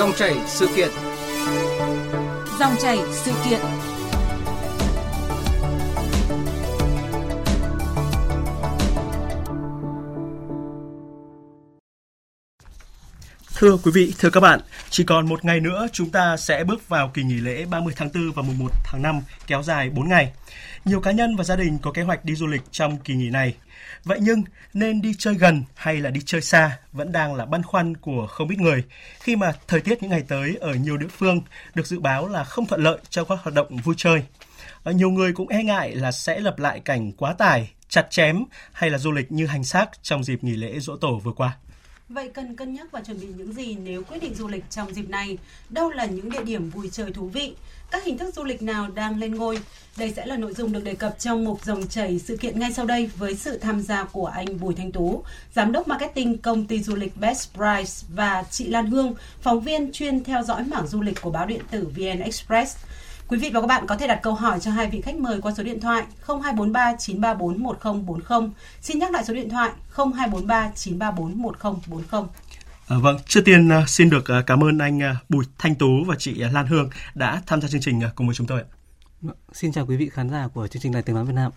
Dòng chảy sự kiện. Dòng chảy sự kiện. Thưa quý vị, thưa các bạn, chỉ còn một ngày nữa chúng ta sẽ bước vào kỳ nghỉ lễ 30 tháng 4 và mùng 1 tháng 5 kéo dài 4 ngày. Nhiều cá nhân và gia đình có kế hoạch đi du lịch trong kỳ nghỉ này. Vậy nhưng nên đi chơi gần hay là đi chơi xa vẫn đang là băn khoăn của không ít người khi mà thời tiết những ngày tới ở nhiều địa phương được dự báo là không thuận lợi cho các hoạt động vui chơi. Ờ, nhiều người cũng e ngại là sẽ lập lại cảnh quá tải, chặt chém hay là du lịch như hành xác trong dịp nghỉ lễ dỗ tổ vừa qua. Vậy cần cân nhắc và chuẩn bị những gì nếu quyết định du lịch trong dịp này? Đâu là những địa điểm vui chơi thú vị? Các hình thức du lịch nào đang lên ngôi? Đây sẽ là nội dung được đề cập trong mục dòng chảy sự kiện ngay sau đây với sự tham gia của anh Bùi Thanh Tú, Giám đốc Marketing công ty du lịch Best Price và chị Lan Hương, phóng viên chuyên theo dõi mảng du lịch của báo điện tử VN Express. Quý vị và các bạn có thể đặt câu hỏi cho hai vị khách mời qua số điện thoại 0243 934 1040. Xin nhắc lại số điện thoại 0243 934 1040. À, vâng, trước tiên uh, xin được uh, cảm ơn anh uh, Bùi Thanh Tú và chị Lan Hương đã tham gia chương trình cùng với chúng tôi. Vâng, xin chào quý vị khán giả của chương trình Đài Tiếng Nói Việt Nam.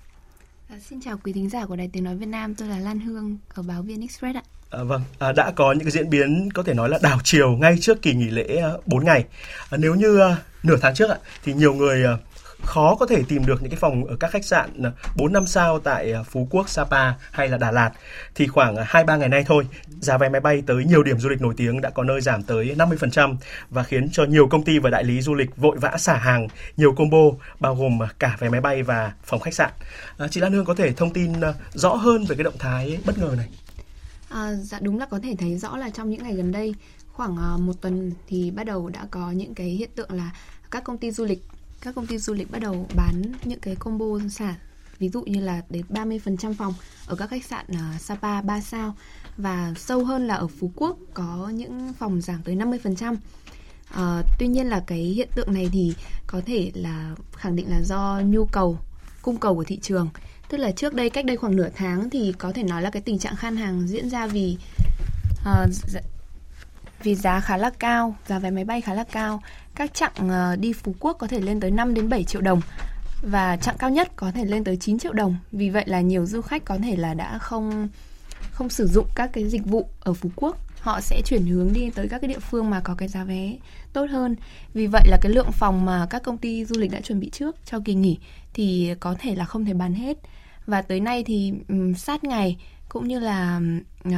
À, xin chào quý thính giả của Đài Tiếng Nói Việt Nam, tôi là Lan Hương ở báo VN Express ạ. À, vâng, à, đã có những cái diễn biến có thể nói là đảo chiều ngay trước kỳ nghỉ lễ à, uh, 4 ngày. À, nếu như à, nửa tháng trước ạ, thì nhiều người à, khó có thể tìm được những cái phòng ở các khách sạn ờ, 4 năm sao tại ờ, Phú Quốc, Sapa hay là Đà Lạt thì khoảng ờ, 2 3 ngày nay thôi, giá vé máy bay tới nhiều điểm du lịch nổi tiếng đã có nơi giảm tới 50% và khiến cho nhiều công ty và đại lý du lịch vội vã xả hàng nhiều combo bao gồm cả vé máy bay và phòng khách sạn. À, chị Lan Hương có thể thông tin rõ hơn về cái động thái bất ngờ này. À, dạ đúng là có thể thấy rõ là trong những ngày gần đây khoảng một tuần thì bắt đầu đã có những cái hiện tượng là các công ty du lịch các công ty du lịch bắt đầu bán những cái combo sản ví dụ như là đến 30% phòng ở các khách sạn uh, Sapa 3 sao và sâu hơn là ở Phú Quốc có những phòng giảm tới 50%. Uh, ờ, tuy nhiên là cái hiện tượng này thì có thể là khẳng định là do nhu cầu cung cầu của thị trường tức là trước đây cách đây khoảng nửa tháng thì có thể nói là cái tình trạng khan hàng diễn ra vì uh, vì giá khá là cao, giá vé máy bay khá là cao. Các chặng ờ, đi Phú Quốc có thể lên tới 5 đến 7 triệu đồng và chặng cao nhất có thể lên tới 9 triệu đồng. Vì vậy là nhiều du khách có thể là đã không không sử dụng các cái dịch vụ ở Phú Quốc họ sẽ chuyển hướng đi tới các cái địa phương mà có cái giá vé tốt hơn. Vì vậy là cái lượng phòng mà các công ty du lịch đã chuẩn bị trước cho kỳ nghỉ thì có thể là không thể bán hết. Và tới nay thì um, sát ngày cũng như là uh,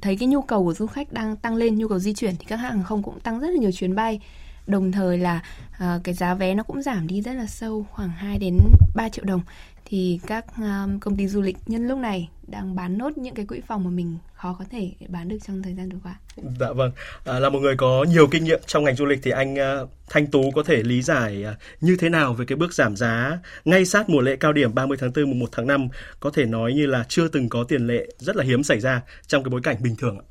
thấy cái nhu cầu của du khách đang tăng lên, nhu cầu di chuyển thì các hãng hàng không cũng tăng rất là nhiều chuyến bay. Đồng thời là uh, cái giá vé nó cũng giảm đi rất là sâu khoảng 2 đến 3 triệu đồng thì các um, công ty du lịch nhân lúc này đang bán nốt những cái quỹ phòng mà mình khó có thể bán được trong thời gian vừa qua. Dạ vâng, à, là một người có nhiều kinh nghiệm trong ngành du lịch thì anh uh, Thanh Tú có thể lý giải uh, như thế nào về cái bước giảm giá ngay sát mùa lễ cao điểm 30 tháng 4 mùng 1 tháng 5 có thể nói như là chưa từng có tiền lệ rất là hiếm xảy ra trong cái bối cảnh bình thường ạ.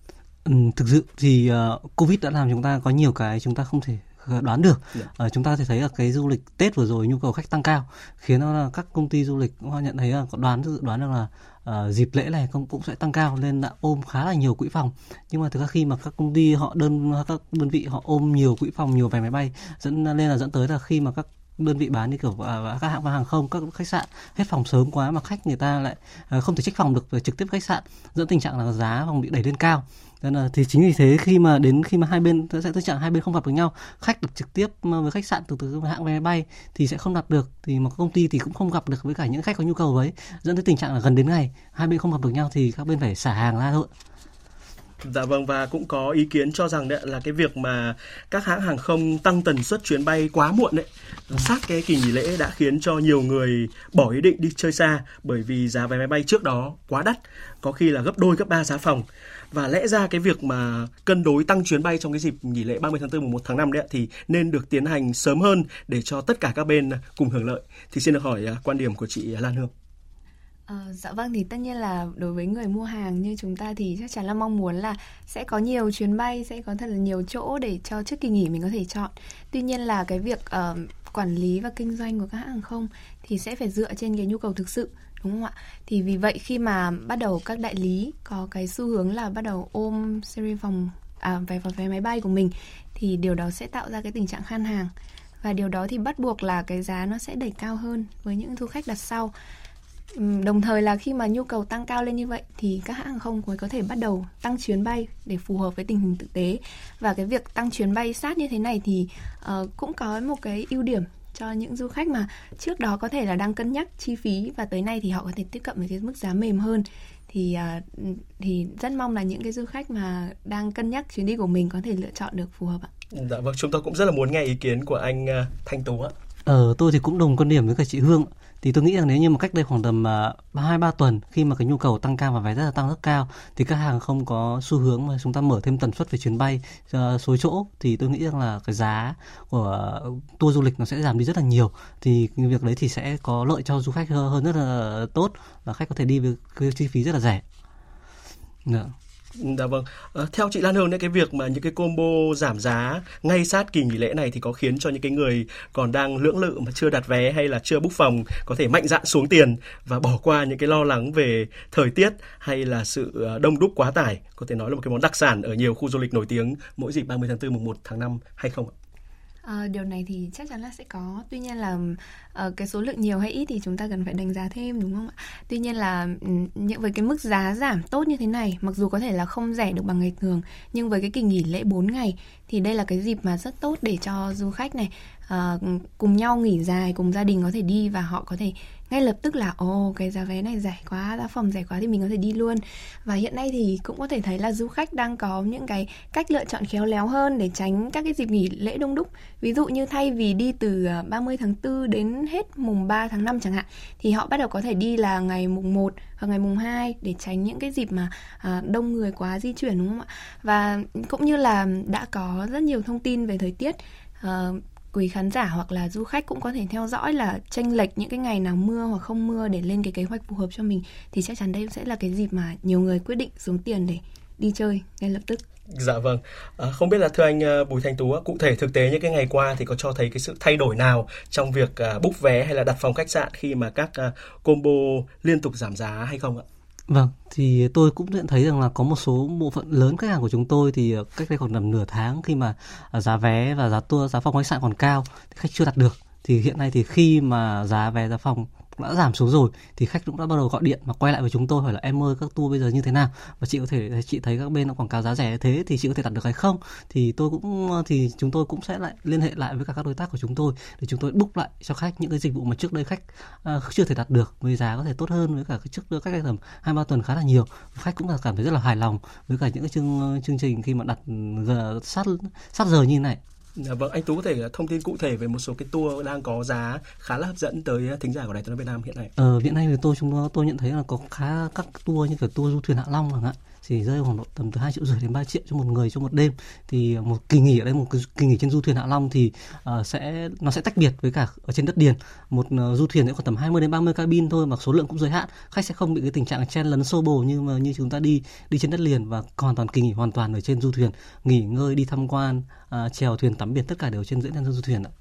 Ừ, thực sự thì uh, Covid đã làm chúng ta có nhiều cái chúng ta không thể đoán được. Uh, chúng ta thể thấy là cái du lịch Tết vừa rồi nhu cầu khách tăng cao khiến là các công ty du lịch họ nhận thấy là đoán dự đoán được là uh, dịp lễ này cũng cũng sẽ tăng cao nên đã ôm khá là nhiều quỹ phòng. Nhưng mà thực ra khi mà các công ty họ đơn các đơn vị họ ôm nhiều quỹ phòng nhiều vé máy bay dẫn nên là dẫn tới là khi mà các đơn vị bán như kiểu uh, các hãng hàng không các khách sạn hết phòng sớm quá mà khách người ta lại uh, không thể trách phòng được trực tiếp khách sạn dẫn tình trạng là giá phòng bị đẩy lên cao. Nên là thì chính vì thế khi mà đến khi mà hai bên sẽ tình trạng hai bên không gặp được nhau khách được trực tiếp với khách sạn từ từ hãng vé máy bay thì sẽ không đặt được thì một công ty thì cũng không gặp được với cả những khách có nhu cầu ấy dẫn tới tình trạng là gần đến ngày hai bên không gặp được nhau thì các bên phải xả hàng ra thôi. Dạ vâng và cũng có ý kiến cho rằng đấy là cái việc mà các hãng hàng không tăng tần suất chuyến bay quá muộn đấy sát cái kỳ nghỉ lễ đã khiến cho nhiều người bỏ ý định đi chơi xa bởi vì giá vé máy bay trước đó quá đắt, có khi là gấp đôi gấp ba giá phòng. Và lẽ ra cái việc mà cân đối tăng chuyến bay trong cái dịp nghỉ lễ 30 tháng 4 mùng 1 tháng 5 đấy thì nên được tiến hành sớm hơn để cho tất cả các bên cùng hưởng lợi. Thì xin được hỏi à, quan điểm của chị Lan Hương. À, dạ vâng thì tất nhiên là đối với người mua hàng như chúng ta thì chắc chắn là mong muốn là sẽ có nhiều chuyến bay sẽ có thật là nhiều chỗ để cho trước kỳ nghỉ mình có thể chọn. Tuy nhiên là cái việc uh, quản lý và kinh doanh của các hãng hàng không thì sẽ phải dựa trên cái nhu cầu thực sự đúng không ạ? Thì vì vậy khi mà bắt đầu các đại lý có cái xu hướng là bắt đầu ôm series phòng à, vé vào vé máy bay của mình thì điều đó sẽ tạo ra cái tình trạng khan hàng. Và điều đó thì bắt buộc là cái giá nó sẽ đẩy cao hơn với những du khách đặt sau đồng thời là khi mà nhu cầu tăng cao lên như vậy thì các hãng hàng không mới có thể bắt đầu tăng chuyến bay để phù hợp với tình hình thực tế và cái việc tăng chuyến bay sát như thế này thì uh, cũng có một cái ưu điểm cho những du khách mà trước đó có thể là đang cân nhắc chi phí và tới nay thì họ có thể tiếp cận với cái mức giá mềm hơn thì uh, thì rất mong là những cái du khách mà đang cân nhắc chuyến đi của mình có thể lựa chọn được phù hợp ạ. Dạ vâng, chúng tôi cũng rất là muốn nghe ý kiến của anh uh, Thanh Tú ạ. Ờ, tôi thì cũng đồng quan điểm với cả chị Hương thì tôi nghĩ rằng nếu như mà cách đây khoảng tầm à, hai ba tuần khi mà cái nhu cầu tăng cao và vé rất là tăng rất cao thì các hàng không có xu hướng mà chúng ta mở thêm tần suất về chuyến bay à, uh, số chỗ thì tôi nghĩ rằng là cái giá của tour du lịch nó sẽ giảm đi rất là nhiều thì việc đấy thì sẽ có lợi cho du khách hơn rất là tốt và khách có thể đi với cái chi phí rất là rẻ. Được. Dạ. Vâng. À, theo chị Lan Hương đấy cái việc mà những cái combo giảm giá ngay sát kỳ nghỉ lễ này thì có khiến cho những cái người còn đang lưỡng lự mà chưa đặt vé hay là chưa book phòng có thể mạnh dạn xuống tiền và bỏ qua những cái lo lắng về thời tiết hay là sự ờ, đông đúc quá tải, có thể nói là một cái món đặc sản ở nhiều khu du lịch nổi tiếng mỗi dịp 30 tháng 4 mùng 1 tháng 5 hay không ạ? À, điều này thì chắc chắn là sẽ có. Tuy nhiên là uh, cái số lượng nhiều hay ít thì chúng ta cần phải đánh giá thêm đúng không ạ? Tuy nhiên là ừ, những với cái mức giá giảm tốt như thế này mặc dù có thể là không rẻ được bằng ngày thường nhưng với cái kỳ nghỉ lễ 4 ngày thì đây là cái dịp mà rất tốt để cho du khách này uh, cùng nhau nghỉ dài cùng gia đình có thể đi và họ có thể ngay lập tức là ồ cái giá vé này rẻ quá giá phòng rẻ quá thì mình có thể đi luôn. Và hiện nay thì cũng có thể thấy là du khách đang có những cái cách lựa chọn khéo léo hơn để tránh các cái dịp nghỉ lễ đông đúc. Ví dụ như thay vì đi từ ờ, 30 tháng 4 đến hết mùng 3 tháng 5 chẳng hạn thì họ bắt đầu có thể đi là ngày mùng 1 hoặc ngày mùng 2 để tránh những cái dịp mà ờ, đông người quá di chuyển đúng không ạ? Và cũng như là đã có rất nhiều thông tin về thời tiết uh, quý khán giả hoặc là du khách cũng có thể theo dõi là tranh lệch những cái ngày nào mưa hoặc không mưa để lên cái kế hoạch phù hợp cho mình thì chắc chắn đây sẽ là cái dịp mà nhiều người quyết định xuống tiền để đi chơi ngay lập tức. Dạ vâng. À, không biết là thưa anh ờ, Bùi Thanh Tú, cụ thể thực tế những cái ngày qua thì có cho thấy cái sự thay đổi nào trong việc uh, book vé hay là đặt phòng khách sạn khi mà các uh, combo liên tục giảm giá hay không ạ? Vâng, thì tôi cũng nhận thấy rằng là có một số bộ phận lớn khách hàng của chúng tôi thì ờ, cách đây khoảng tầm nửa tháng khi mà ờ, giá vé và giá tour, giá phòng khách sạn còn cao thì khách chưa đặt được. Thì hiện nay thì khi mà giá vé giá phòng đã giảm xuống rồi thì khách cũng đã bắt đầu gọi điện mà quay lại với chúng tôi hỏi là em ơi các tour bây giờ như thế nào? Và chị có thể chị thấy các bên nó quảng cáo giá rẻ thế thì chị có thể đặt được hay không? Thì tôi cũng thì chúng tôi cũng sẽ lại liên hệ lại với cả các đối tác của chúng tôi để chúng tôi book lại cho khách những cái dịch vụ mà trước đây khách uh, chưa thể đặt được với giá có thể tốt hơn với cả cái trước cách đây tầm hai ba tuần khá là nhiều. Khách cũng là cảm thấy rất là hài lòng với cả những cái chương chương trình khi mà đặt giờ sát sát giờ như này. Dạ vâng, anh Tú có thể ờ, thông tin cụ thể về một số cái tour đang có giá khá là hấp dẫn tới ờ, thính giả của Đài Tiếng nói Việt Nam hiện nay. Ờ, hiện nay thì tôi chúng tôi nhận thấy là có khá các tour như kiểu tour du thuyền Hạ Long chẳng hạn chỉ rơi khoảng độ tầm từ 2 triệu rưỡi đến 3 triệu cho một người cho một đêm. Thì một kỳ nghỉ ở đây một kỳ nghỉ trên du thuyền Hạ Long thì uh, sẽ nó sẽ tách biệt với cả ở trên đất điền một uh, du thuyền sẽ khoảng tầm 20 đến 30 cabin thôi mà số lượng cũng giới hạn. Khách sẽ không bị cái tình trạng chen lấn xô bồ như mà như chúng ta đi đi trên đất liền và hoàn toàn kỳ nghỉ hoàn toàn ở trên du thuyền. Nghỉ ngơi đi tham quan uh, chèo thuyền tắm biển tất cả đều trên diễn trên du thuyền ạ.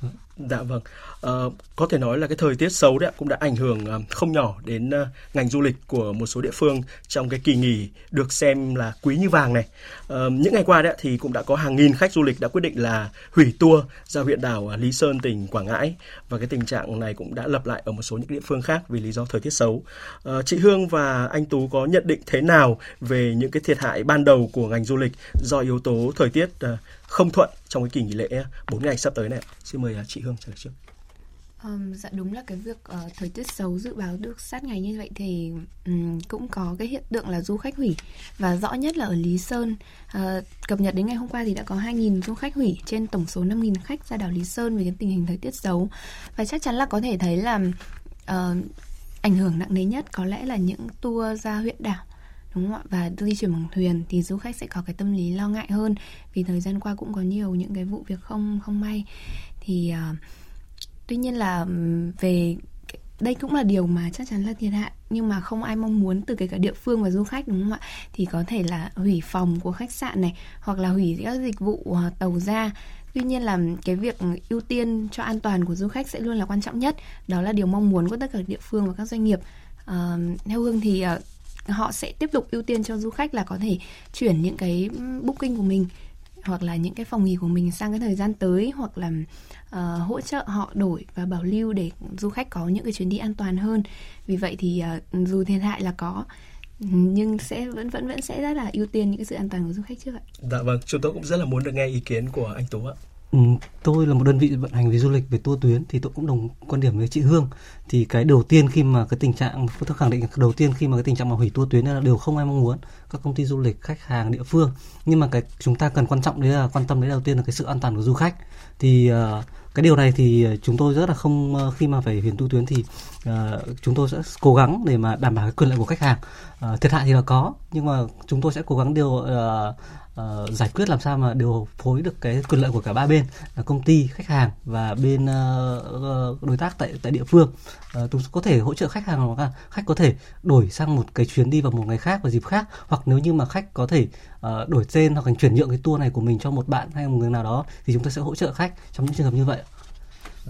Vâng. Dạ vâng, à, có thể nói là cái thời tiết xấu đấy cũng đã ảnh hưởng ờ, không nhỏ đến ờ, ngành du lịch của một số địa phương trong cái kỳ nghỉ được xem là quý như vàng này. À, những ngày qua đấy thì cũng đã có hàng nghìn khách du lịch đã quyết định là hủy tour ra huyện đảo Lý Sơn tỉnh Quảng Ngãi và cái tình trạng này cũng đã lặp lại ở một số những địa phương khác vì lý do thời tiết xấu. À, chị Hương và anh Tú có nhận định thế nào về những cái thiệt hại ban đầu của ngành du lịch do yếu tố thời tiết không thuận trong cái kỳ nghỉ lễ 4 ngày sắp tới này. Xin mời chị Hương trả lời trước. Um, dạ đúng là cái việc uh, thời tiết xấu dự báo được sát ngày như vậy thì um, cũng có cái hiện tượng là du khách hủy. Và rõ nhất là ở Lý Sơn uh, cập nhật đến ngày hôm qua thì đã có 2.000 du khách hủy trên tổng số 5.000 khách ra đảo Lý Sơn vì cái tình hình thời tiết xấu. Và chắc chắn là có thể thấy là uh, ảnh hưởng nặng nề nhất có lẽ là những tour ra huyện đảo đúng không ạ? Và di chuyển bằng thuyền thì du khách sẽ có cái tâm lý lo ngại hơn vì thời gian qua cũng có nhiều những cái vụ việc không không may thì uh, tuy nhiên là về đây cũng là điều mà chắc chắn là thiệt hại. Nhưng mà không ai mong muốn từ kể cả địa phương và du khách đúng không ạ? Thì có thể là hủy phòng của khách sạn này hoặc là hủy các dịch vụ ờ, tàu ra. Tuy nhiên là cái việc ưu tiên cho an toàn của du khách sẽ luôn là quan trọng nhất. Đó là điều mong muốn của tất cả địa phương và các doanh nghiệp. À, theo hương thì họ sẽ tiếp tục ưu tiên cho du khách là có thể chuyển những cái booking của mình hoặc là những cái phòng nghỉ của mình sang cái thời gian tới hoặc là uh, hỗ trợ họ đổi và bảo lưu để du khách có những cái chuyến đi an toàn hơn vì vậy thì uh, dù thiệt hại là có nhưng sẽ vẫn vẫn vẫn sẽ rất là ưu tiên những cái sự an toàn của du khách trước ạ. Dạ vâng, chúng tôi cũng rất là muốn được nghe ý kiến của anh Tú ạ. Ừ, tôi là một đơn vị vận hành về du lịch về tour tuyến thì tôi cũng đồng quan điểm với chị Hương. Thì cái đầu tiên khi mà cái tình trạng tôi khẳng định đầu tiên khi mà cái tình trạng mà hủy tour tuyến là điều không ai mong muốn các công ty du lịch khách hàng địa phương. Nhưng mà cái chúng ta cần quan trọng đấy là quan tâm đấy đầu tiên là cái sự an toàn của du khách. Thì uh, cái điều này thì ờ, chúng tôi rất là không ờ, khi mà phải hủy tour tuyến thì uh, chúng tôi sẽ cố gắng để mà đảm bảo cái quyền lợi của khách hàng. Uh, thiệt hại thì là có nhưng mà chúng tôi sẽ cố gắng điều uh, uh, giải quyết làm sao mà điều phối được cái quyền lợi của cả ba bên là công ty khách hàng và bên uh, đối tác tại tại địa phương. Uh, chúng có thể hỗ trợ khách hàng hoặc là khách có thể đổi sang một cái chuyến đi vào một ngày khác vào dịp khác. Hoặc nếu như mà khách có thể uh, đổi tên hoặc là chuyển nhượng cái tour này của mình cho một bạn hay một người nào đó thì chúng ta sẽ hỗ trợ khách trong những trường hợp như vậy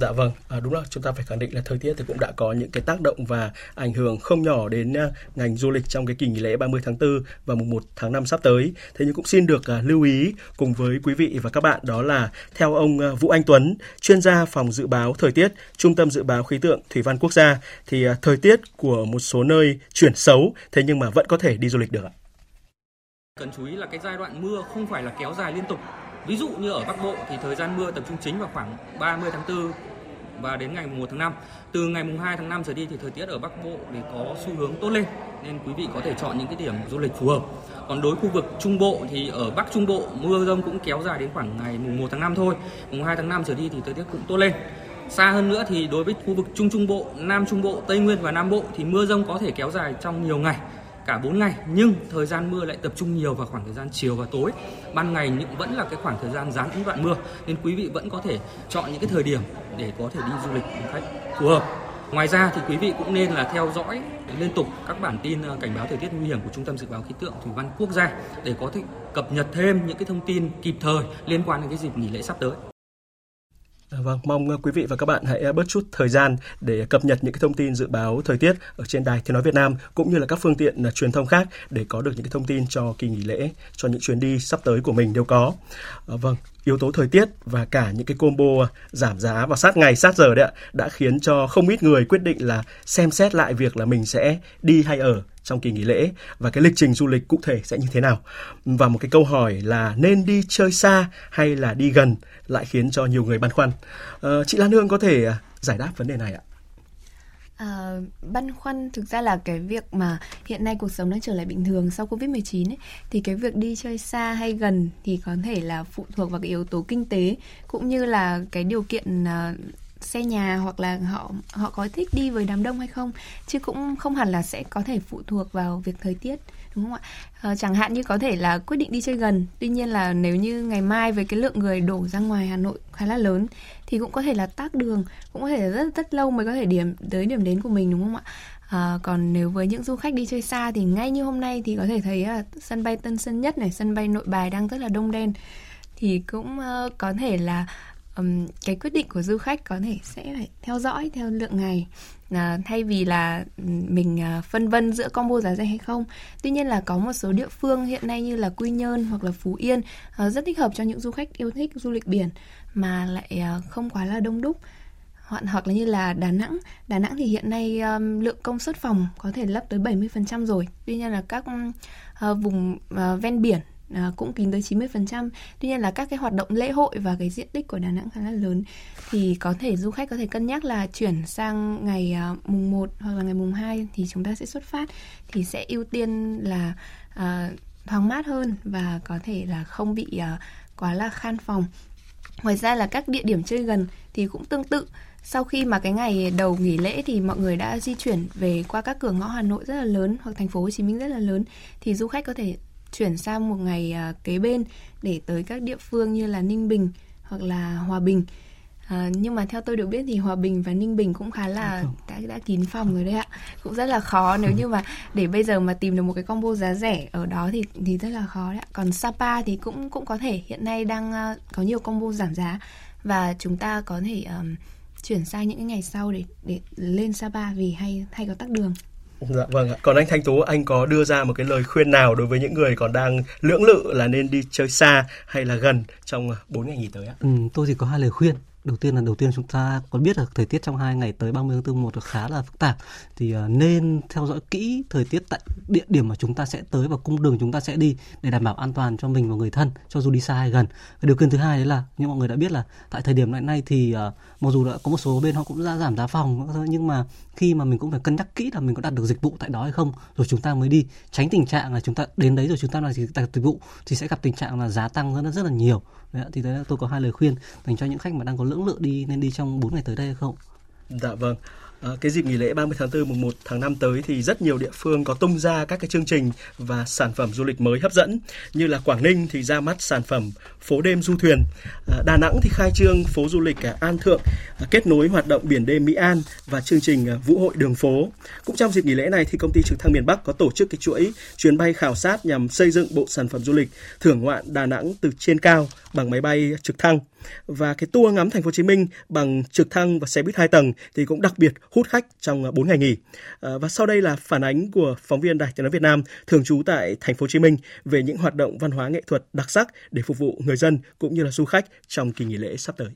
Dạ vâng, à, đúng là chúng ta phải khẳng định là thời tiết thì cũng đã có những cái tác động và ảnh hưởng không nhỏ đến à, ngành du lịch trong cái kỳ nghỉ lễ 30 tháng 4 và mùng 1 tháng 5 sắp tới. Thế nhưng cũng xin được à, lưu ý cùng với quý vị và các bạn đó là theo ông à, Vũ Anh Tuấn, chuyên gia phòng dự báo thời tiết, Trung tâm dự báo khí tượng thủy văn quốc gia thì à, thời tiết của một số nơi chuyển xấu thế nhưng mà vẫn có thể đi du lịch được ạ. Cần chú ý là cái giai đoạn mưa không phải là kéo dài liên tục Ví dụ như ở Bắc Bộ thì thời gian mưa tập trung chính vào khoảng 30 tháng 4 và đến ngày 1 tháng 5. Từ ngày mùng 2 tháng 5 trở đi thì thời tiết ở Bắc Bộ thì có xu hướng tốt lên nên quý vị có thể chọn những cái điểm du lịch phù hợp. Còn đối khu vực Trung Bộ thì ở Bắc Trung Bộ mưa rông cũng kéo dài đến khoảng ngày mùng 1 tháng 5 thôi. Mùng 2 tháng 5 trở đi thì thời tiết cũng tốt lên. Xa hơn nữa thì đối với khu vực Trung Trung Bộ, Nam Trung Bộ, Tây Nguyên và Nam Bộ thì mưa rông có thể kéo dài trong nhiều ngày cả 4 ngày, nhưng thời gian mưa lại tập trung nhiều vào khoảng thời gian chiều và tối ban ngày nhưng vẫn là cái khoảng thời gian gián những đoạn mưa, nên quý vị vẫn có thể chọn những cái thời điểm để có thể đi du lịch một cách phù hợp Ngoài ra thì quý vị cũng nên là theo dõi liên tục các bản tin ờ, cảnh báo thời tiết nguy hiểm của Trung tâm Dự báo Khí tượng Thủy văn Quốc gia để có thể cập nhật thêm những cái thông tin kịp thời liên quan đến cái dịp nghỉ lễ sắp tới. Dạ vâng, mong quý vị và các bạn hãy à, bớt chút thời gian để cập nhật những cái thông tin dự báo thời tiết ở trên đài Tiếng nói Việt Nam cũng như là các phương tiện à, truyền thông khác để có được những cái thông tin cho kỳ nghỉ lễ, cho những chuyến đi sắp tới của mình đều có. Ờ, vâng, yếu tố thời tiết và cả những cái combo à, giảm giá vào sát ngày sát giờ đấy ạ đã khiến cho không ít người quyết định là xem xét lại việc là mình sẽ đi hay ở trong kỳ nghỉ lễ và cái lịch trình du lịch cụ thể sẽ như thế nào. Và một cái câu hỏi là nên đi chơi xa hay là đi gần lại khiến cho nhiều người băn khoăn. Ờ, chị Lan Hương có thể à, giải đáp vấn đề này ạ? À, băn khoăn thực ra là cái việc mà hiện nay cuộc sống đang trở lại bình thường sau Covid-19 ấy, thì cái việc đi chơi xa hay gần thì có thể là phụ thuộc vào cái yếu tố kinh tế cũng như là cái điều kiện uh, xe nhà hoặc là họ họ có thích đi với đám đông hay không? Chứ cũng không hẳn là sẽ có thể phụ thuộc vào việc thời tiết đúng không ạ? À, chẳng hạn như có thể là quyết định đi chơi gần. Tuy nhiên là nếu như ngày mai với cái lượng người đổ ra ngoài hà nội khá là lớn thì cũng có thể là tắc đường cũng có thể là rất rất lâu mới có thể điểm tới điểm đến của mình đúng không ạ? À, còn nếu với những du khách đi chơi xa thì ngay như hôm nay thì có thể thấy là sân bay Tân Sơn Nhất này, sân bay Nội Bài đang rất là đông đen. Thì cũng uh, có thể là um, cái quyết định của du khách có thể sẽ phải theo dõi theo lượng ngày à, thay vì là mình à, phân vân giữa combo giá rẻ hay không tuy nhiên là có một số địa phương hiện nay như là quy nhơn hoặc là phú yên à, rất thích hợp cho những du khách yêu thích du lịch biển mà lại à, không quá là đông đúc hoặc hoặc là như là Đà Nẵng. Đà Nẵng thì hiện nay um, lượng công suất phòng có thể lấp tới 70% rồi. Tuy nhiên là các uh, vùng uh, ven biển à, cũng kín tới 90%. Tuy nhiên là các cái hoạt động lễ hội và cái diện tích của Đà Nẵng khá là lớn thì có thể du khách có thể cân nhắc là chuyển sang ngày à, mùng 1 hoặc là ngày mùng 2 thì chúng ta sẽ xuất phát thì sẽ ưu tiên là à, thoáng mát hơn và có thể là không bị à, quá là khan phòng. Ngoài ra là các địa điểm chơi gần thì cũng tương tự sau khi mà cái ngày đầu nghỉ lễ thì mọi người đã di chuyển về qua các cửa ngõ Hà Nội rất là lớn hoặc thành phố Hồ Chí Minh rất là lớn thì du khách có thể chuyển sang một ngày à, kế bên để tới các địa phương như là Ninh Bình hoặc là Hòa Bình. À, nhưng mà theo tôi được biết thì Hòa Bình và Ninh Bình cũng khá là đã đã kín phòng rồi đấy ạ. Cũng rất là khó nếu như mà để bây giờ mà tìm được một cái combo giá rẻ ở đó thì thì rất là khó đấy ạ. Còn Sapa thì cũng cũng có thể hiện nay đang uh, có nhiều combo giảm giá và chúng ta có thể um, chuyển sang những cái ngày sau để để lên Sapa vì hay hay có tắc đường. Dạ vâng ạ. Còn anh Thanh Tú, anh có đưa ra một cái lời khuyên nào đối với những người còn đang lưỡng lự là nên đi chơi xa hay là gần trong ờ, 4 ngày nghỉ tới ạ? Ừ, tôi thì có hai lời khuyên đầu tiên là đầu tiên chúng ta có biết là thời tiết trong hai ngày tới 30 tháng 4 một khá là phức tạp. Thì à, nên theo dõi kỹ thời tiết tại địa điểm mà chúng ta sẽ tới và cung đường chúng ta sẽ đi để đảm bảo an toàn cho mình và người thân cho dù đi xa hay gần. Cái điều kiện thứ hai đấy là như mọi người đã biết là tại thời điểm hiện nay thì uh, mặc dù đã có một số bên họ cũng đã giảm giá phòng nhưng mà khi mà mình cũng phải cân nhắc kỹ là mình có đạt được dịch vụ tại đó hay không rồi chúng ta mới đi. Tránh tình trạng là chúng ta đến đấy rồi chúng ta là đặt dịch vụ thì sẽ gặp tình trạng là giá tăng rất rất là nhiều đấy, thì đấy tôi có hai lời khuyên dành cho những khách mà đang có lưỡng lự đi nên đi trong 4 ngày tới đây hay không? Dạ vâng. À, cái dịp nghỉ lễ 30 tháng 4 mùng 1 tháng 5 tới thì rất nhiều địa phương có tung ra các cái chương trình và sản phẩm du lịch mới hấp dẫn như là Quảng Ninh thì ra mắt sản phẩm phố đêm du thuyền, à, Đà Nẵng thì khai trương phố du lịch à, An Thượng à, kết nối hoạt động biển đêm Mỹ An và chương trình à, Vũ hội đường phố. Cũng trong dịp nghỉ lễ này thì công ty trực thăng miền Bắc có tổ chức cái chuỗi chuyến bay khảo sát nhằm xây dựng bộ sản phẩm du lịch thưởng ngoạn Đà Nẵng từ trên cao bằng máy bay trực thăng và cái tour ngắm thành phố Hồ Chí Minh bằng trực thăng và xe buýt hai tầng thì cũng đặc biệt hút khách trong à, 4 ngày nghỉ. À, và sau đây là phản ánh của phóng viên Đài Tiếng nói Việt Nam thường trú tại thành phố Hồ Chí Minh về những hoạt động văn hóa nghệ thuật đặc sắc để phục vụ người dân cũng như là du khách trong kỳ nghỉ lễ sắp tới.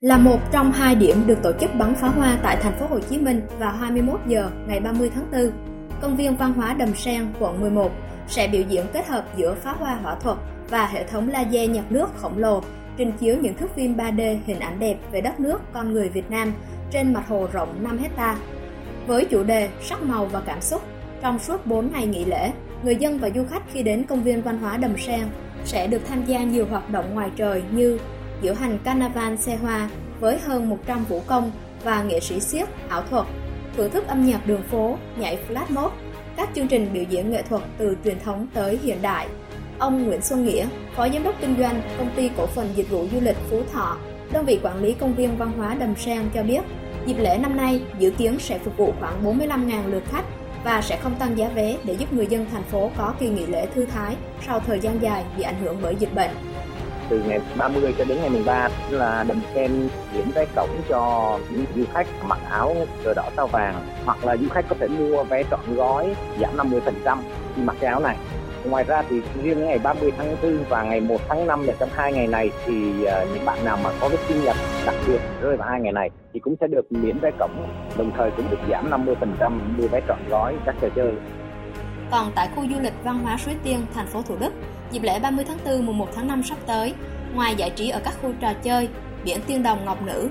Là một trong hai điểm được tổ chức bắn pháo hoa tại thành phố Hồ Chí Minh vào 21 giờ ngày 30 tháng 4, công viên văn hóa Đầm Sen, quận 11 sẽ biểu diễn kết hợp giữa pháo hoa hỏa thuật và hệ thống laser nhập nước khổng lồ trình chiếu những thước phim 3D hình ảnh đẹp về đất nước con người Việt Nam trên mặt hồ rộng 5 hecta. Với chủ đề sắc màu và cảm xúc, trong suốt 4 ngày nghỉ lễ, người dân và du khách khi đến công viên văn hóa Đầm Sen sẽ được tham gia nhiều hoạt động ngoài trời như diễu hành Carnival xe hoa với hơn 100 vũ công và nghệ sĩ siếc, ảo thuật, thưởng thức âm nhạc đường phố, nhảy flash mob, các chương trình biểu diễn nghệ thuật từ truyền thống tới hiện đại, Ông Nguyễn Xuân Nghĩa, Phó Giám đốc Kinh doanh Công ty Cổ phần Dịch vụ Du lịch Phú Thọ, đơn vị quản lý công viên văn hóa Đầm Sen cho biết, dịp lễ năm nay dự kiến sẽ phục vụ khoảng 45.000 lượt khách và sẽ không tăng giá vé để giúp người dân thành phố có kỳ nghỉ lễ thư thái sau thời gian dài bị ảnh hưởng bởi dịch bệnh. Từ ngày 30 cho đến ngày 13 là Đầm Sen miễn vé cổng cho những du khách mặc áo cờ đỏ sao vàng hoặc là du khách có thể mua vé trọn gói giảm 50% khi mặc cái áo này ngoài ra thì riêng ngày 30 tháng 4 và ngày 1 tháng 5 là trong hai ngày này thì ờ, những bạn nào mà có cái sinh nhật đặc biệt rơi vào hai ngày này thì cũng sẽ được miễn vé cổng đồng thời cũng được giảm 50% mua vé trọn gói các trò chơi. Còn tại khu du lịch văn hóa Suối Tiên, thành phố Thủ Đức, dịp lễ 30 tháng 4 mùng 1 tháng 5 sắp tới, ngoài giải trí ở các khu trò chơi, biển Tiên Đồng Ngọc Nữ,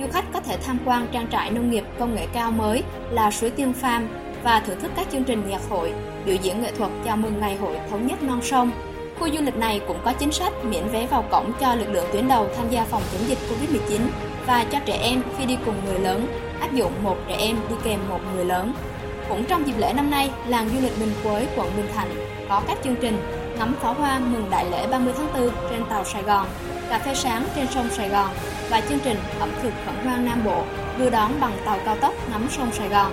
du khách có thể tham quan trang trại nông nghiệp công nghệ cao mới là Suối Tiên Farm và thưởng thức các chương trình nhạc hội, biểu diễn nghệ thuật chào mừng ngày hội thống nhất non sông. Khu du lịch này cũng có chính sách miễn vé vào cổng cho lực lượng tuyến đầu tham gia phòng chống dịch Covid-19 và cho trẻ em khi đi cùng người lớn, áp dụng một trẻ em đi kèm một người lớn. Cũng trong dịp lễ năm nay, làng du lịch Bình Quế, quận Bình Thạnh có các chương trình ngắm pháo hoa mừng đại lễ 30 tháng 4 trên tàu Sài Gòn, cà phê sáng trên sông Sài Gòn và chương trình ẩm thực khẩn hoang Nam Bộ đưa đón bằng tàu cao tốc ngắm sông Sài Gòn.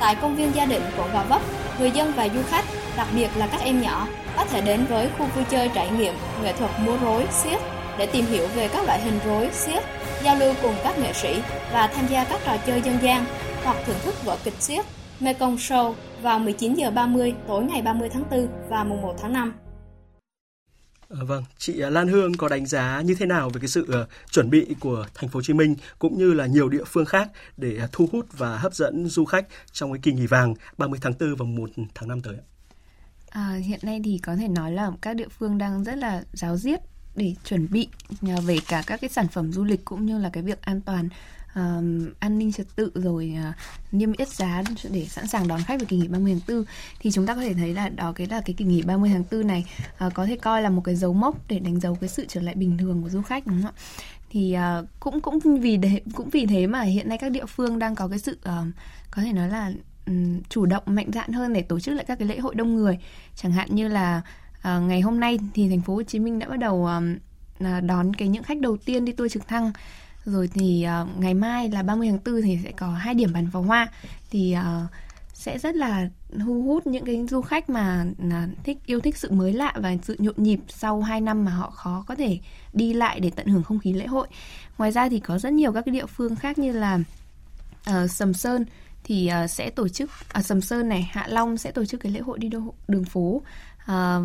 Tại công viên Gia Định, quận Gò Vấp, người dân và du khách, đặc biệt là các em nhỏ, có thể đến với khu vui chơi trải nghiệm nghệ thuật múa rối, xiếc để tìm hiểu về các loại hình rối, xiếc, giao lưu cùng các nghệ sĩ và tham gia các trò chơi dân gian hoặc thưởng thức vở kịch xiếc Mekong Show vào 19h30 tối ngày 30 tháng 4 và mùng 1 tháng 5. Ờ, vâng, chị à, Lan Hương có đánh giá như thế nào về cái sự ờ, chuẩn bị của thành phố Hồ Chí Minh cũng như là nhiều địa phương khác để à, thu hút và hấp dẫn du khách trong cái kỳ nghỉ vàng 30 tháng 4 và 1 tháng 5 tới? À, hiện nay thì có thể nói là các địa phương đang rất là giáo diết để chuẩn bị à, về cả các cái sản phẩm du lịch cũng như là cái việc an toàn uh, an ninh trật tự rồi uh, niêm yết giá để sẵn sàng đón khách vào kỳ nghỉ 30 tháng 4 thì chúng ta có thể thấy là đó cái là cái kỳ nghỉ 30 tháng 4 này uh, có thể coi là một cái dấu mốc để đánh dấu cái sự trở lại bình thường của du khách đúng không ạ? thì uh, cũng cũng vì để, cũng vì thế mà hiện nay các địa phương đang có cái sự uh, có thể nói là um, chủ động mạnh dạn hơn để tổ chức lại các cái lễ hội đông người. Chẳng hạn như là uh, ngày hôm nay thì thành phố Hồ Chí Minh đã bắt đầu uh, đón cái những khách đầu tiên đi tour trực thăng rồi thì uh, ngày mai là 30 tháng 4 thì sẽ có hai điểm bắn pháo hoa thì uh, sẽ rất là thu hút những cái du khách mà à, thích yêu thích sự mới lạ và sự nhộn nhịp sau 2 năm mà họ khó có thể đi lại để tận hưởng không khí lễ hội. Ngoài ra thì có rất nhiều các cái địa phương khác như là uh, Sầm Sơn thì uh, sẽ tổ chức ở Sầm Sơn này, Hạ Long sẽ tổ chức cái lễ hội đi đô, đường phố uh,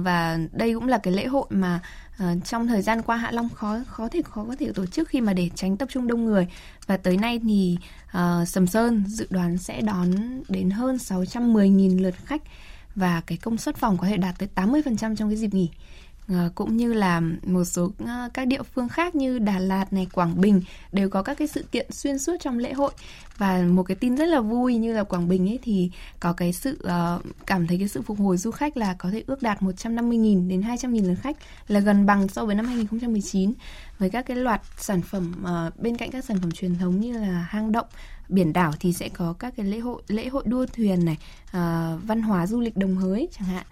và đây cũng là cái lễ hội mà uh, trong thời gian qua Hạ Long khó khó thể khó có thể tổ chức khi mà để tránh tập trung đông người và tới nay thì uh, Sầm Sơn dự đoán sẽ đón đến hơn 610.000 lượt khách và cái công suất phòng có thể đạt tới 80% trong cái dịp nghỉ. Ờ, cũng như là một số ờ, các địa phương khác như Đà Lạt này, Quảng Bình đều có các cái sự kiện xuyên suốt trong lễ hội. Và một cái tin rất là vui như là Quảng Bình ấy thì có cái sự ờ, cảm thấy cái sự phục hồi du khách là có thể ước đạt 150.000 đến 200.000 lượt khách là gần bằng so với năm 2019 với các cái loạt sản phẩm bên cạnh các sản phẩm truyền thống như là hang động biển đảo thì sẽ có các cái lễ hội lễ hội đua thuyền này uh, văn hóa du lịch đồng hới chẳng hạn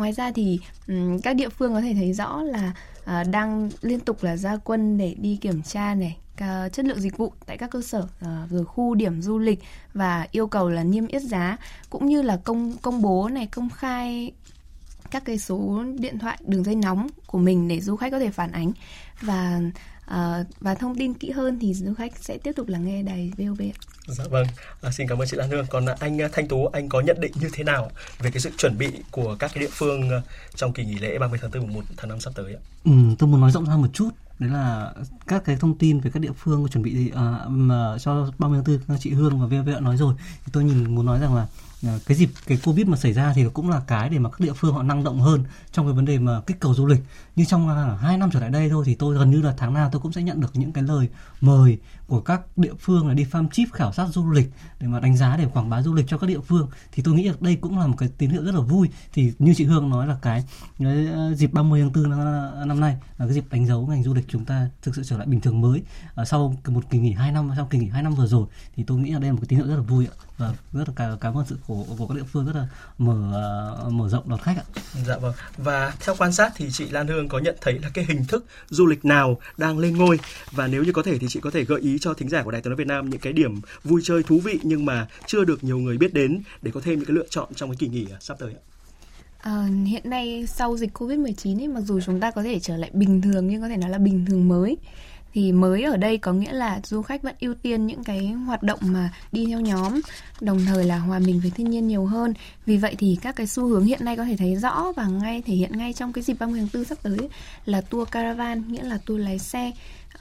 ngoài ra thì um, các địa phương có thể thấy rõ là uh, đang liên tục là ra quân để đi kiểm tra này chất lượng dịch vụ tại các cơ sở uh, rồi khu điểm du lịch và yêu cầu là niêm yết giá cũng như là công công bố này công khai các cái số điện thoại đường dây nóng của mình để du khách có thể phản ánh. Và uh, và thông tin kỹ hơn thì du khách sẽ tiếp tục lắng nghe đài VOV. Dạ vâng, à, xin cảm ơn chị Lan Hương. Còn anh Thanh Tú, anh có nhận định như thế nào về cái sự chuẩn bị của các cái địa phương trong kỳ nghỉ lễ 30 tháng 4 1 tháng 5 sắp tới ạ? Ừ, tôi muốn nói rộng ra một chút đấy là các cái thông tin về các địa phương chuẩn bị gì à, mà cho 30 tháng 4 chị Hương và VV đã nói rồi thì tôi nhìn muốn nói rằng là à, cái dịp cái covid mà xảy ra thì cũng là cái để mà các địa phương họ năng động hơn trong cái vấn đề mà kích cầu du lịch như trong à, hai năm trở lại đây thôi thì tôi gần như là tháng nào tôi cũng sẽ nhận được những cái lời mời của các địa phương là đi farm chip khảo sát du lịch để mà đánh giá để quảng bá du lịch cho các địa phương thì tôi nghĩ là đây cũng là một cái tín hiệu rất là vui thì như chị Hương nói là cái, cái à, dịp 30 tháng 4 năm, à, năm nay là cái dịp đánh dấu ngành du lịch chúng ta thực sự trở lại bình thường mới à, sau một kỳ nghỉ 2 năm sau kỳ nghỉ 2 năm vừa rồi thì tôi nghĩ là đây là một cái tín hiệu rất là vui ạ và rất là cảm, cảm ơn sự khổ của các địa phương rất là mở mở rộng đón khách ạ. Dạ vâng. Và theo quan sát thì chị Lan Hương có nhận thấy là cái hình thức du lịch nào đang lên ngôi và nếu như có thể thì chị có thể gợi ý cho thính giả của Đài Tiếng nói Việt Nam những cái điểm vui chơi thú vị nhưng mà chưa được nhiều người biết đến để có thêm những cái lựa chọn trong cái kỳ nghỉ à, sắp tới ạ. À, hiện nay sau dịch Covid-19 ấy, mặc dù chúng ta có thể trở lại bình thường nhưng có thể nói là bình thường mới thì mới ở đây có nghĩa là du khách vẫn ưu tiên những cái hoạt động mà đi theo nhóm đồng thời là hòa mình với thiên nhiên nhiều hơn. Vì vậy thì các cái xu hướng hiện nay có thể thấy rõ và ngay thể hiện ngay trong cái dịp 30 tháng 4 sắp tới là tour caravan nghĩa là tour lái xe.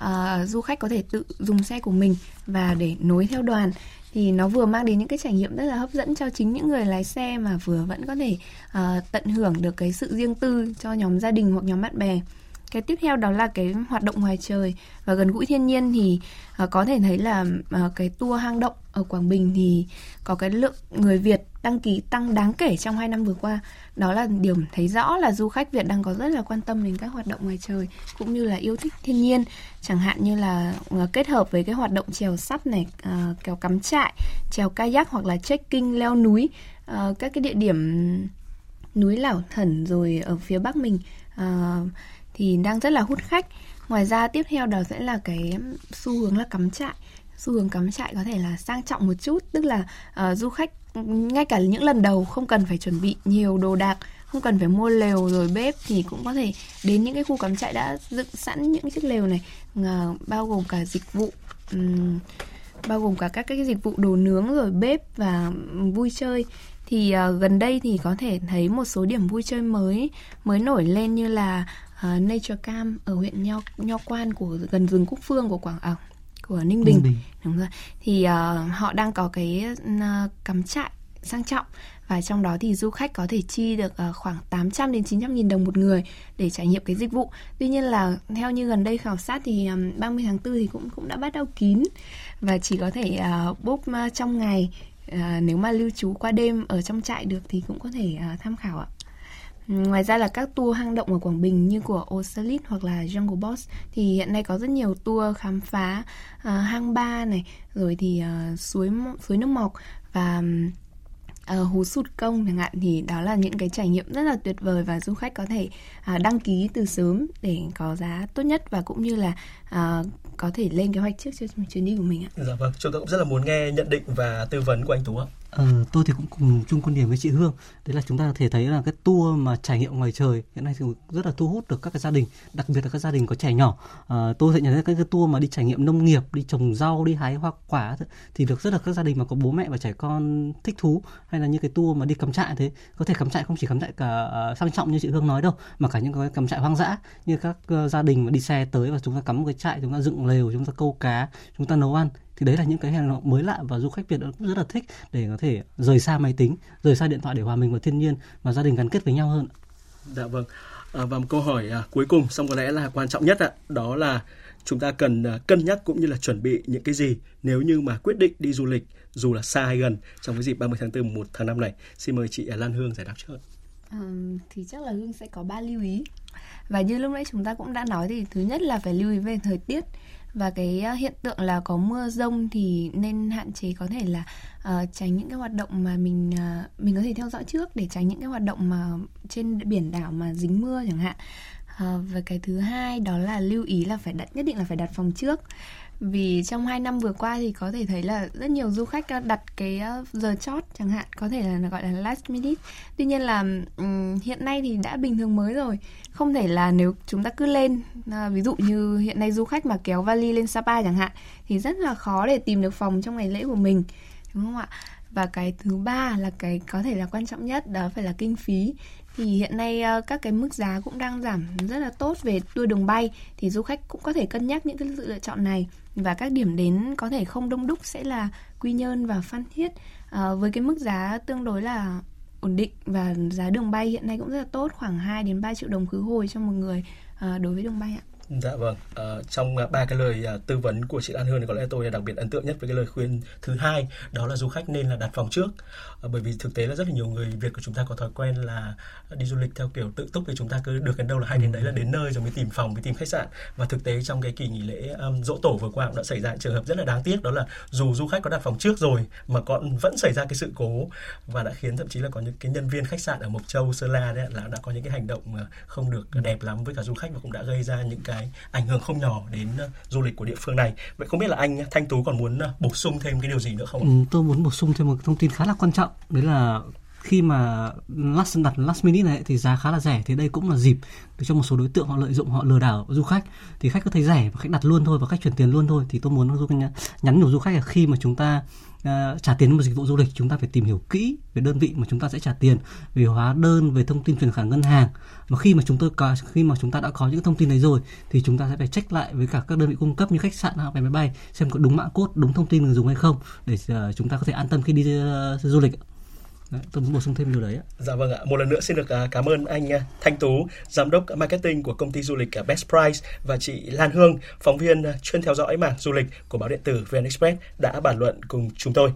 Uh, du khách có thể tự dùng xe của mình và để nối theo đoàn. Thì nó vừa mang đến những cái trải nghiệm rất là hấp dẫn cho chính những người lái xe mà vừa vẫn có thể uh, tận hưởng được cái sự riêng tư cho nhóm gia đình hoặc nhóm bạn bè cái tiếp theo đó là cái hoạt động ngoài trời và gần gũi thiên nhiên thì uh, có thể thấy là uh, cái tour hang động ở Quảng Bình thì có cái lượng người Việt đăng ký tăng đáng kể trong hai năm vừa qua. Đó là điểm thấy rõ là du khách Việt đang có rất là quan tâm đến các hoạt động ngoài trời cũng như là yêu thích thiên nhiên, chẳng hạn như là uh, kết hợp với cái hoạt động trèo sắp này, uh, kéo cắm trại, trèo kayak hoặc là trekking leo núi, uh, các cái địa điểm núi Lảo Thẩn rồi ở phía Bắc mình uh, thì đang rất là hút khách. Ngoài ra tiếp theo đó sẽ là cái xu hướng là cắm trại. Xu hướng cắm trại có thể là sang trọng một chút tức là uh, du khách ngay cả những lần đầu không cần phải chuẩn bị nhiều đồ đạc không cần phải mua lều rồi bếp thì cũng có thể đến những cái khu cắm trại đã dựng sẵn những chiếc lều này uh, bao gồm cả dịch vụ um, bao gồm cả các cái dịch vụ đồ nướng rồi bếp và vui chơi. Thì uh, gần đây thì có thể thấy một số điểm vui chơi mới mới nổi lên như là uh, Nature Cam ở huyện Nho Nho Quan của gần rừng Cúc Phương của Quảng à, của Ninh Bình. Ninh Bình. Đúng rồi. Thì uh, họ đang có cái uh, cắm trại sang trọng và trong đó thì du khách có thể chi được uh, khoảng 800 đến 900 nghìn đồng một người để trải nghiệm cái dịch vụ. Tuy nhiên là theo như gần đây khảo sát thì um, 30 tháng 4 thì cũng cũng đã bắt đầu kín và chỉ có thể uh, book uh, trong ngày uh, nếu mà lưu trú qua đêm ở trong trại được thì cũng có thể uh, tham khảo ạ. Ừ, ngoài ra là các tour hang động ở Quảng Bình như của Osalit hoặc là Jungle Boss thì hiện nay có rất nhiều tour khám phá uh, hang ba này, rồi thì uh, suối suối nước mọc và uh, hú sụt công chẳng hạn thì đó là những cái trải nghiệm rất là tuyệt vời và du khách có thể uh, đăng ký từ sớm để có giá tốt nhất và cũng như là uh, có thể lên kế hoạch trước cho chuyến đi của mình ạ. Dạ vâng, chúng tôi cũng rất là muốn nghe nhận định và tư vấn của anh Tú ạ. Ờ, tôi thì cũng cùng chung quan điểm với chị Hương. Đấy là chúng ta có thể thấy là cái tour mà trải nghiệm ngoài trời hiện nay thì rất là thu hút được các cái gia đình đặc biệt là các gia đình có trẻ nhỏ. À, tôi sẽ nhận thấy các cái tour mà đi trải nghiệm nông nghiệp đi trồng rau đi hái hoa quả thì được rất là các gia đình mà có bố mẹ và trẻ con thích thú hay là như cái tour mà đi cắm trại thế. Có thể cắm trại không chỉ cắm trại cả ờ, sang trọng như chị Hương nói đâu mà cả những cái cắm trại hoang dã như các ờ, gia đình mà đi xe tới và chúng ta cắm một cái trại chúng ta dựng lều chúng ta câu cá chúng ta nấu ăn thì đấy là những cái hành động mới lạ và du khách Việt cũng rất là thích để có thể rời xa máy tính, rời xa điện thoại để hòa mình vào thiên nhiên và gia đình gắn kết với nhau hơn. Dạ vâng. À, và một câu hỏi à, cuối cùng, xong có lẽ là quan trọng nhất ạ, đó là chúng ta cần à, cân nhắc cũng như là chuẩn bị những cái gì nếu như mà quyết định đi du lịch dù là xa hay gần trong cái dịp 30 tháng 4 1 tháng 5 này. Xin mời chị Lan Hương giải đáp trước. Um, thì chắc là Hương sẽ có ba lưu ý. Và như lúc nãy chúng ta cũng đã nói thì thứ nhất là phải lưu ý về thời tiết và cái à, hiện tượng là có mưa rông thì nên hạn chế có thể là uh, tránh những cái hoạt động mà mình uh, mình có thể theo dõi trước để tránh những cái hoạt động mà trên biển đảo mà dính mưa chẳng hạn. Uh, và cái thứ hai đó là lưu ý là phải đặt nhất định là phải đặt phòng trước vì trong 2 năm vừa qua thì có thể thấy là rất nhiều du khách ờ, đặt cái ờ, giờ chót chẳng hạn có thể là gọi là last minute. Tuy nhiên là um, hiện nay thì đã bình thường mới rồi. Không thể là nếu chúng ta cứ lên à, ví dụ như hiện nay du khách mà kéo vali lên Sapa chẳng hạn thì rất là khó để tìm được phòng trong ngày lễ của mình đúng không ạ? Và cái thứ ba là cái có thể là quan trọng nhất đó phải là kinh phí. Thì hiện nay các cái mức giá cũng đang giảm rất là tốt về tour đường bay thì du khách cũng có thể cân nhắc những cái sự lựa chọn này và các điểm đến có thể không đông đúc sẽ là Quy Nhơn và Phan Thiết à, với cái mức giá tương đối là ổn định và giá đường bay hiện nay cũng rất là tốt khoảng 2 đến 3 triệu đồng khứ hồi cho một người à, đối với đường bay ạ. Dạ vâng, à, trong ờ, ba cái lời à, tư vấn của chị Lan Hương thì có lẽ tôi đặc biệt ấn tượng nhất với cái lời khuyên thứ hai đó là du khách nên là đặt phòng trước. À, bởi vì thực tế là rất là nhiều người Việt của chúng ta có thói quen là đi du lịch theo kiểu tự túc thì chúng ta cứ được đến đâu là hay đến đấy là đến nơi rồi mới tìm phòng mới tìm khách sạn. Và thực tế trong cái kỳ nghỉ lễ um, dỗ tổ vừa qua cũng đã xảy ra trường hợp rất là đáng tiếc đó là dù du khách có đặt phòng trước rồi mà còn vẫn xảy ra cái sự cố và đã khiến thậm chí là có những cái nhân viên khách sạn ở Mộc Châu Sơn La đấy là đã có những cái hành động không được đẹp lắm với cả du khách và cũng đã gây ra những cái cái ảnh hưởng không nhỏ đến ờ, du lịch của địa phương này. Vậy không biết là anh Thanh Tú còn muốn ờ, bổ sung thêm cái điều gì nữa không? Ừ, tôi muốn bổ sung thêm một thông tin khá là quan trọng, đấy là khi mà last đặt last minute này thì giá khá là rẻ. Thì đây cũng là dịp để cho một số đối tượng họ lợi dụng họ lừa đảo du khách. Thì khách có thấy rẻ và khách đặt luôn thôi và khách chuyển tiền luôn thôi. Thì tôi muốn du khách nhắn nhủ du khách là khi mà chúng ta uh, trả tiền một dịch vụ du lịch chúng ta phải tìm hiểu kỹ về đơn vị mà chúng ta sẽ trả tiền về hóa đơn về thông tin chuyển khoản ngân hàng. Mà khi mà chúng tôi có khi mà chúng ta đã có những thông tin đấy rồi thì chúng ta sẽ phải check lại với cả các đơn vị cung cấp như khách sạn hoặc vé máy bay xem có đúng mã cốt đúng thông tin người dùng hay không để uh, chúng ta có thể an tâm khi đi uh, du lịch Đấy, tôi muốn bổ sung thêm điều đấy ạ. Dạ vâng ạ. Một lần nữa xin được à, cảm ơn anh à, Thanh Tú, giám đốc marketing của công ty du lịch à, Best Price và chị Lan Hương, phóng viên chuyên theo dõi mảng du lịch của báo điện tử VN Express đã bàn luận cùng chúng tôi.